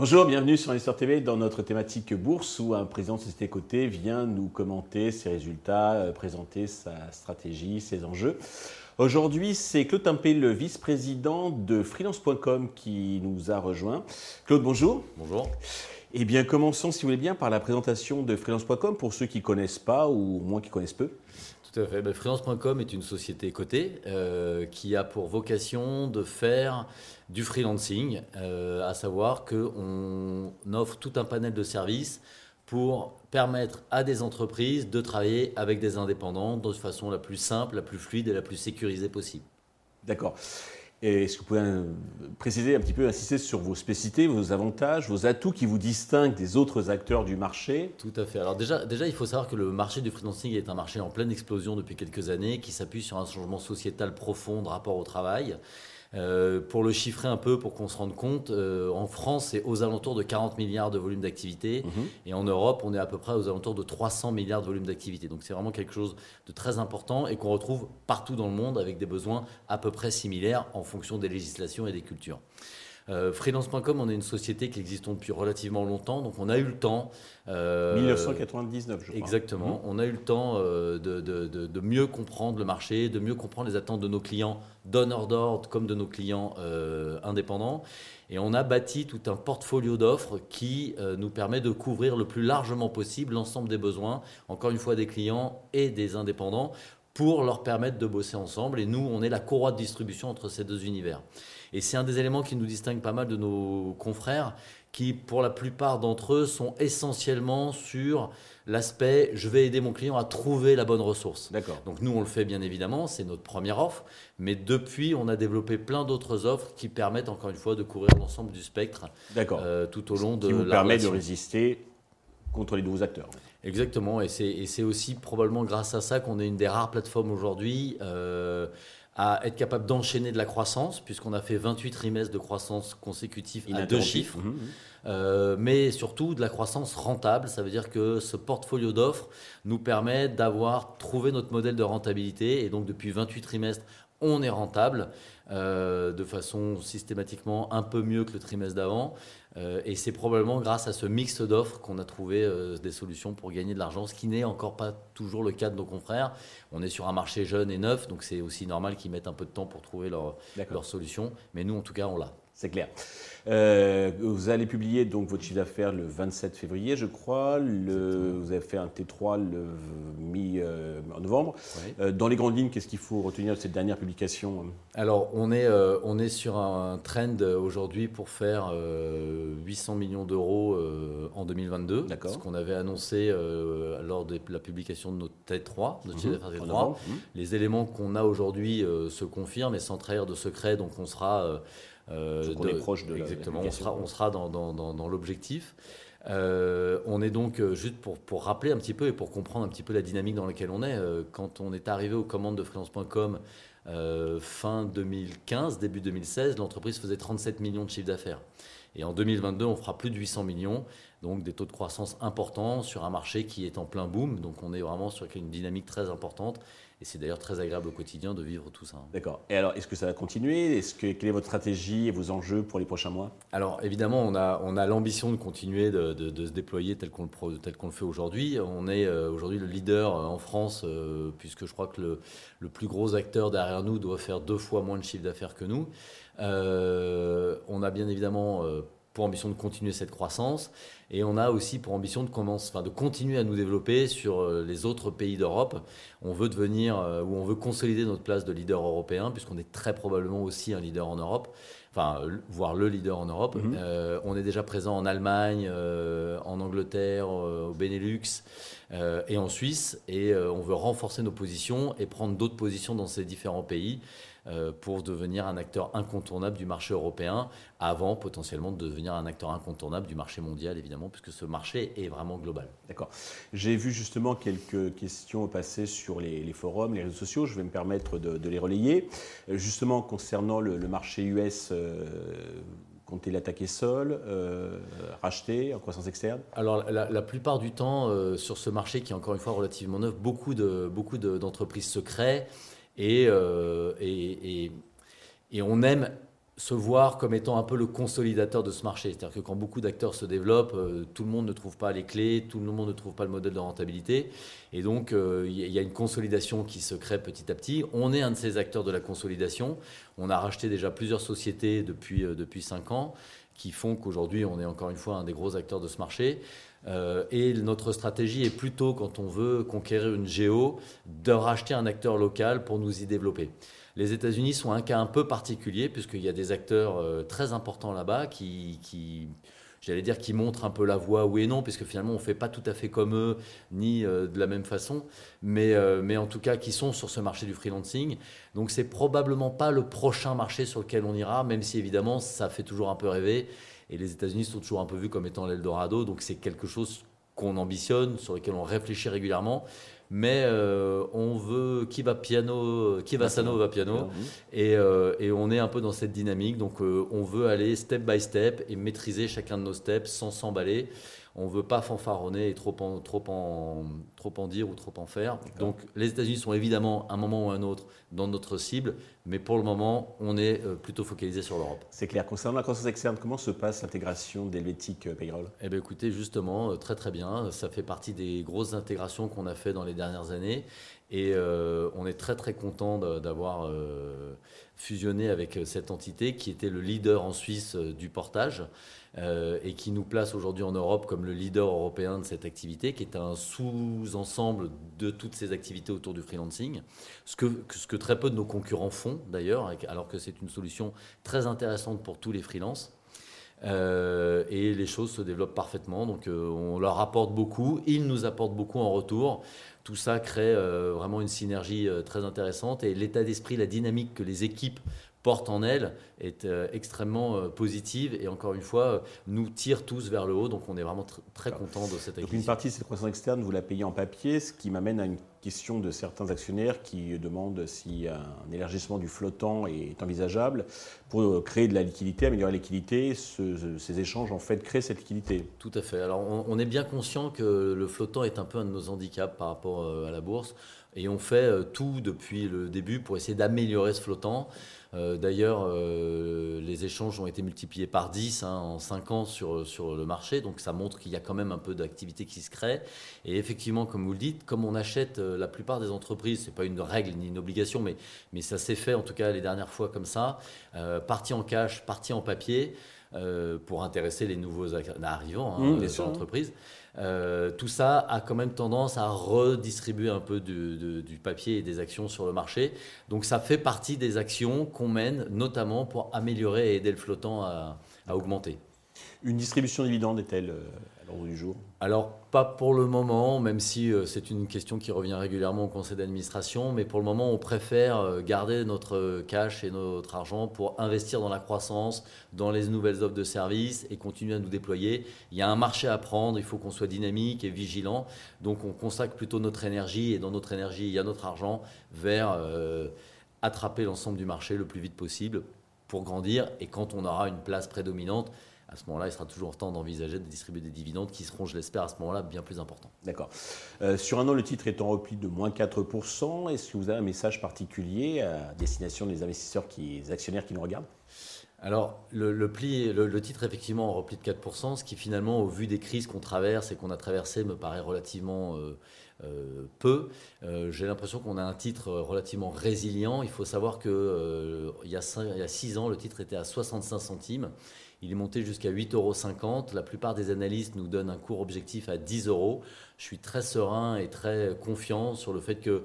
Bonjour, bienvenue sur Investor TV dans notre thématique bourse où un président de société cotée vient nous commenter ses résultats, euh, présenter sa stratégie, ses enjeux. Aujourd'hui, c'est Claude Tempé, le vice-président de freelance.com qui nous a rejoint. Claude, bonjour. Bonjour. Eh bien, commençons, si vous voulez bien, par la présentation de freelance.com pour ceux qui ne connaissent pas ou au moins qui connaissent peu. Tout à fait. Ben, freelance.com est une société cotée euh, qui a pour vocation de faire du freelancing, euh, à savoir qu'on offre tout un panel de services pour permettre à des entreprises de travailler avec des indépendants de façon la plus simple, la plus fluide et la plus sécurisée possible. D'accord. Est-ce que vous pouvez euh, préciser un petit peu, insister sur vos spécificités, vos avantages, vos atouts qui vous distinguent des autres acteurs du marché? Tout à fait. Alors déjà, déjà, il faut savoir que le marché du freelancing est un marché en pleine explosion depuis quelques années, qui s'appuie sur un changement sociétal profond de rapport au travail. Euh, pour le chiffrer un peu, pour qu'on se rende compte, euh, en France, c'est aux alentours de 40 milliards de volume d'activité. Mhm. Et en Europe, on est à peu près aux alentours de 300 milliards de volume d'activité. Donc c'est vraiment quelque chose de très important et qu'on retrouve partout dans le monde avec des besoins à peu près similaires en fonction des législations et des cultures. Euh, freelance.com, on est une société qui existe depuis relativement longtemps, donc on a eu le temps. 1999, je crois. Exactement. Mhm. On a eu le temps de, de, de, mieux comprendre le marché, de mieux comprendre les attentes de nos clients donneurs d'ordre comme de nos clients euh, indépendants. Et on a bâti tout un portfolio d'offres qui euh, nous permet de couvrir le plus largement possible l'ensemble des besoins, encore une fois des clients et des indépendants, pour leur permettre de bosser ensemble. Et nous, on est la courroie de distribution entre ces deux univers. Et c'est un des éléments qui nous distingue pas mal de nos confrères, qui pour la plupart d'entre eux sont essentiellement sur l'aspect je vais aider mon client à trouver la bonne ressource. D'accord. Donc nous on le fait bien évidemment, c'est notre première offre, mais depuis on a développé plein d'autres offres qui permettent encore une fois de couvrir l'ensemble du spectre euh, tout au long de qui vous permet de résister contre les nouveaux acteurs. Exactement, et c'est aussi probablement grâce à ça qu'on est une des rares plateformes aujourd'hui euh, à être capable d'enchaîner de la croissance, puisqu'on a fait 28 trimestres de croissance consécutifs à deux chiffres, mmh, mmh. Euh, mais surtout de la croissance rentable. Ça veut dire que ce portfolio d'offres nous permet d'avoir trouvé notre modèle de rentabilité, et donc depuis 28 trimestres, on est rentable euh, de façon systématiquement un peu mieux que le trimestre d'avant. Euh, et c'est probablement grâce à ce mix d'offres qu'on a trouvé euh, des solutions pour gagner de l'argent, ce qui n'est encore pas toujours le cas de nos confrères. On est sur un marché jeune et neuf, donc c'est aussi normal qu'ils mettent un peu de temps pour trouver leur, leur solution. Mais nous, en tout cas, on l'a. C'est clair. Euh, vous allez publier donc votre chiffre d'affaires le 27 février, je crois. Le, vous avez fait un T3 le mi-novembre. Euh, dans les grandes lignes, qu'est-ce qu'il faut retenir de cette dernière publication Alors, on est, euh, on est sur un trend aujourd'hui pour faire 800 millions d'euros en 2022. Ce qu'on avait annoncé lors de la publication de notre T3, notre chiffre d'affaires T3. Mhm. Les éléments qu'on a aujourd'hui se confirment et sans trahir de secret, donc on sera euh, on est proche de exactement, on sera, on sera dans, dans, dans, l'objectif. Euh, on est donc, euh, juste pour, pour, rappeler un petit peu et pour comprendre un petit peu la dynamique dans laquelle on est, quand on est arrivé aux commandes de freelance.com fin 2015, début 2016, l'entreprise faisait 37 millions de chiffre d'affaires. Et en 2022, on fera plus de 800 millions, donc des taux de croissance importants sur un marché qui est en plein boom. Donc on est vraiment sur une dynamique très importante et c'est d'ailleurs très agréable au quotidien de vivre tout ça. Hein. D'accord. Et alors, est-ce que ça va continuer? Est-ce que quelle est votre stratégie et vos enjeux pour les prochains mois? Alors, évidemment, on a, on a l'ambition de continuer de, se déployer tel qu'on le, tel qu'on le fait aujourd'hui. On est euh, aujourd'hui le leader euh, en France, euh, puisque je crois que le, le, plus gros acteur derrière nous doit faire deux fois moins de chiffre d'affaires que nous. on a bien évidemment pour ambition de continuer cette croissance. Et on a aussi pour ambition de, commencer, enfin, de continuer à nous développer sur euh, les autres pays d'Europe. On veut devenir, euh, ou on veut consolider notre place de leader européen, puisqu'on est très probablement aussi un leader en Europe, enfin, voire le leader en Europe. Mhm. Euh, on est déjà présent en Allemagne, en Angleterre, au Benelux et en Suisse. Et on veut renforcer nos positions et prendre d'autres positions dans ces différents pays. Euh, pour devenir un acteur incontournable du marché européen, avant potentiellement de devenir un acteur incontournable du marché mondial, évidemment, puisque ce marché est vraiment global. D'accord. J'ai vu justement quelques questions passer sur les, forums, les réseaux sociaux, je vais me permettre de, les relayer. Euh, justement, concernant le, marché US, comptez l'attaquer seul, euh, racheter en croissance externe? Alors la, plupart du temps, euh, sur ce marché qui est encore une fois relativement neuf, beaucoup d'entreprises de, beaucoup d'entreprises se créent et, et, et, on aime se voir comme étant un peu le consolidateur de ce marché. C'est-à-dire que quand beaucoup d'acteurs se développent, euh, tout le monde ne trouve pas les clés, tout le monde ne trouve pas le modèle de rentabilité. Et donc, euh, il y a une consolidation qui se crée petit à petit. On est un de ces acteurs de la consolidation. On a racheté déjà plusieurs sociétés depuis, euh, depuis 5 ans qui font qu'aujourd'hui, on est encore une fois un des gros acteurs de ce marché. et notre stratégie est plutôt, quand on veut conquérir une géo, de racheter un acteur local pour nous y développer. Les États-Unis sont un cas un peu particulier puisqu'il y a des acteurs euh, très importants là-bas qui, j'allais dire, qui montrent un peu la voie, oui et non, puisque finalement on ne fait pas tout à fait comme eux, ni euh, de la même façon, mais, euh, mais en tout cas qui sont sur ce marché du freelancing. Donc c'est probablement pas le prochain marché sur lequel on ira, même si évidemment ça fait toujours un peu rêver. Et les États-Unis sont toujours un peu vus comme étant l'Eldorado, donc c'est quelque chose qu'on ambitionne, sur lequel on réfléchit régulièrement mais euh, on veut qui va piano, qui va sano va piano, et, euh, et, on est un peu dans cette dynamique. Donc euh, on veut aller step by step et maîtriser chacun de nos steps sans s'emballer. On ne veut pas fanfaronner et trop en, trop, en, trop en dire ou trop en faire. Donc les États-Unis sont évidemment, un moment ou un autre, dans notre cible, mais pour le moment, on est euh, plutôt focalisé sur l'Europe. C'est clair. Concernant la croissance externe, comment se passe l'intégration d'Helvetic euh, Payroll? Eh bien écoutez, justement, euh, très très bien. Ça fait partie des grosses intégrations qu'on a fait dans les dernières années. Et on est très très content d'avoir fusionné avec cette entité qui était le leader en Suisse du portage. Euh, et qui nous place aujourd'hui en Europe comme le leader européen de cette activité, qui est un sous-ensemble de toutes ces activités autour du freelancing, ce que, ce que très peu de nos concurrents font d'ailleurs, alors que c'est une solution très intéressante pour tous les freelances. Euh, et les choses se développent parfaitement, donc euh, on leur apporte beaucoup, ils nous apportent beaucoup en retour. Tout ça crée vraiment une synergie très intéressante et l'état d'esprit, la dynamique que les équipes porte en elle est euh, extrêmement euh, positive et encore une fois euh, nous tire tous vers le haut. Donc on est vraiment très content de cette acquisition. Donc une partie de cette croissance externe, vous la payez en papier, ce qui m'amène à une question de certains actionnaires qui demandent si un élargissement du flottant est envisageable pour créer de la liquidité, améliorer la liquidité. ces échanges en fait créent cette liquidité. Tout à fait. Alors on, on, est bien conscient que le flottant est un peu un de nos handicaps par rapport à la bourse et on fait tout depuis le début pour essayer d'améliorer ce flottant. Euh, d'ailleurs, euh, les échanges ont été multipliés par 10 hein, en 5 ans sur, sur le marché, donc ça montre qu'il y a quand même un peu d'activité qui se crée. Et effectivement, comme vous le dites, comme on achète euh, la plupart des entreprises, c'est pas une règle ni une obligation, mais, mais ça s'est fait en tout cas les dernières fois comme ça, partie en cash, partie en papier. Pour intéresser les nouveaux arrivants hein, mmh, sur l'entreprise. Euh, tout ça a quand même tendance à redistribuer un peu du, papier et des actions sur le marché. Donc ça fait partie des actions qu'on mène notamment pour améliorer et aider le flottant à augmenter. Une distribution de dividendes est-elle euh, à Alors, pas pour le moment, même si euh, c'est une question qui revient régulièrement au conseil d'administration, mais pour le moment, on préfère euh, garder notre cash et notre argent pour investir dans la croissance, dans les nouvelles offres de services et continuer à nous déployer. Il y a un marché à prendre, il faut qu'on soit dynamique et vigilant. Donc, on consacre plutôt notre énergie, et dans notre énergie, il y a notre argent, vers attraper l'ensemble du marché le plus vite possible pour grandir. Et quand on aura une place prédominante, à ce moment-là, il sera toujours temps d'envisager de distribuer des dividendes qui seront, je l'espère, à ce moment-là, bien plus importants. D'accord. Euh, sur un an, le titre est en repli de moins 4%. Est-ce que vous avez un message particulier à destination des investisseurs, qui, des actionnaires qui nous regardent? Alors, le, pli, le, titre effectivement en repli de 4%, ce qui finalement, au vu des crises qu'on traverse et qu'on a traversées, me paraît relativement euh, euh, peu. J'ai l'impression qu'on a un titre relativement résilient. Il faut savoir qu'il il, y a 6 ans, le titre était à 65 centimes. Il est monté jusqu'à 8,50 euros. La plupart des analystes nous donnent un cours objectif à 10 euros. Je suis très serein et très confiant sur le fait que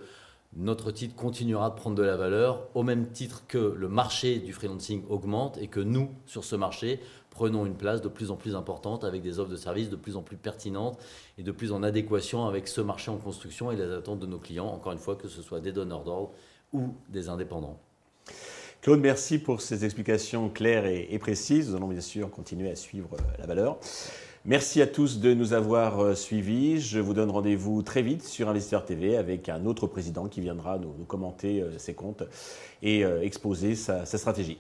notre titre continuera de prendre de la valeur au même titre que le marché du freelancing augmente et que nous, sur ce marché, prenons une place de plus en plus importante avec des offres de services de plus en plus pertinentes et de plus en adéquation avec ce marché en construction et les attentes de nos clients, encore une fois, que ce soit des donneurs d'ordre ou des indépendants. Claude, merci pour ces explications claires et, précises. Nous allons bien sûr continuer à suivre euh, la valeur. Merci à tous de nous avoir euh, suivis. Je vous donne rendez-vous très vite sur Investisseur TV avec un autre président qui viendra nous, commenter euh, ses comptes et exposer sa stratégie.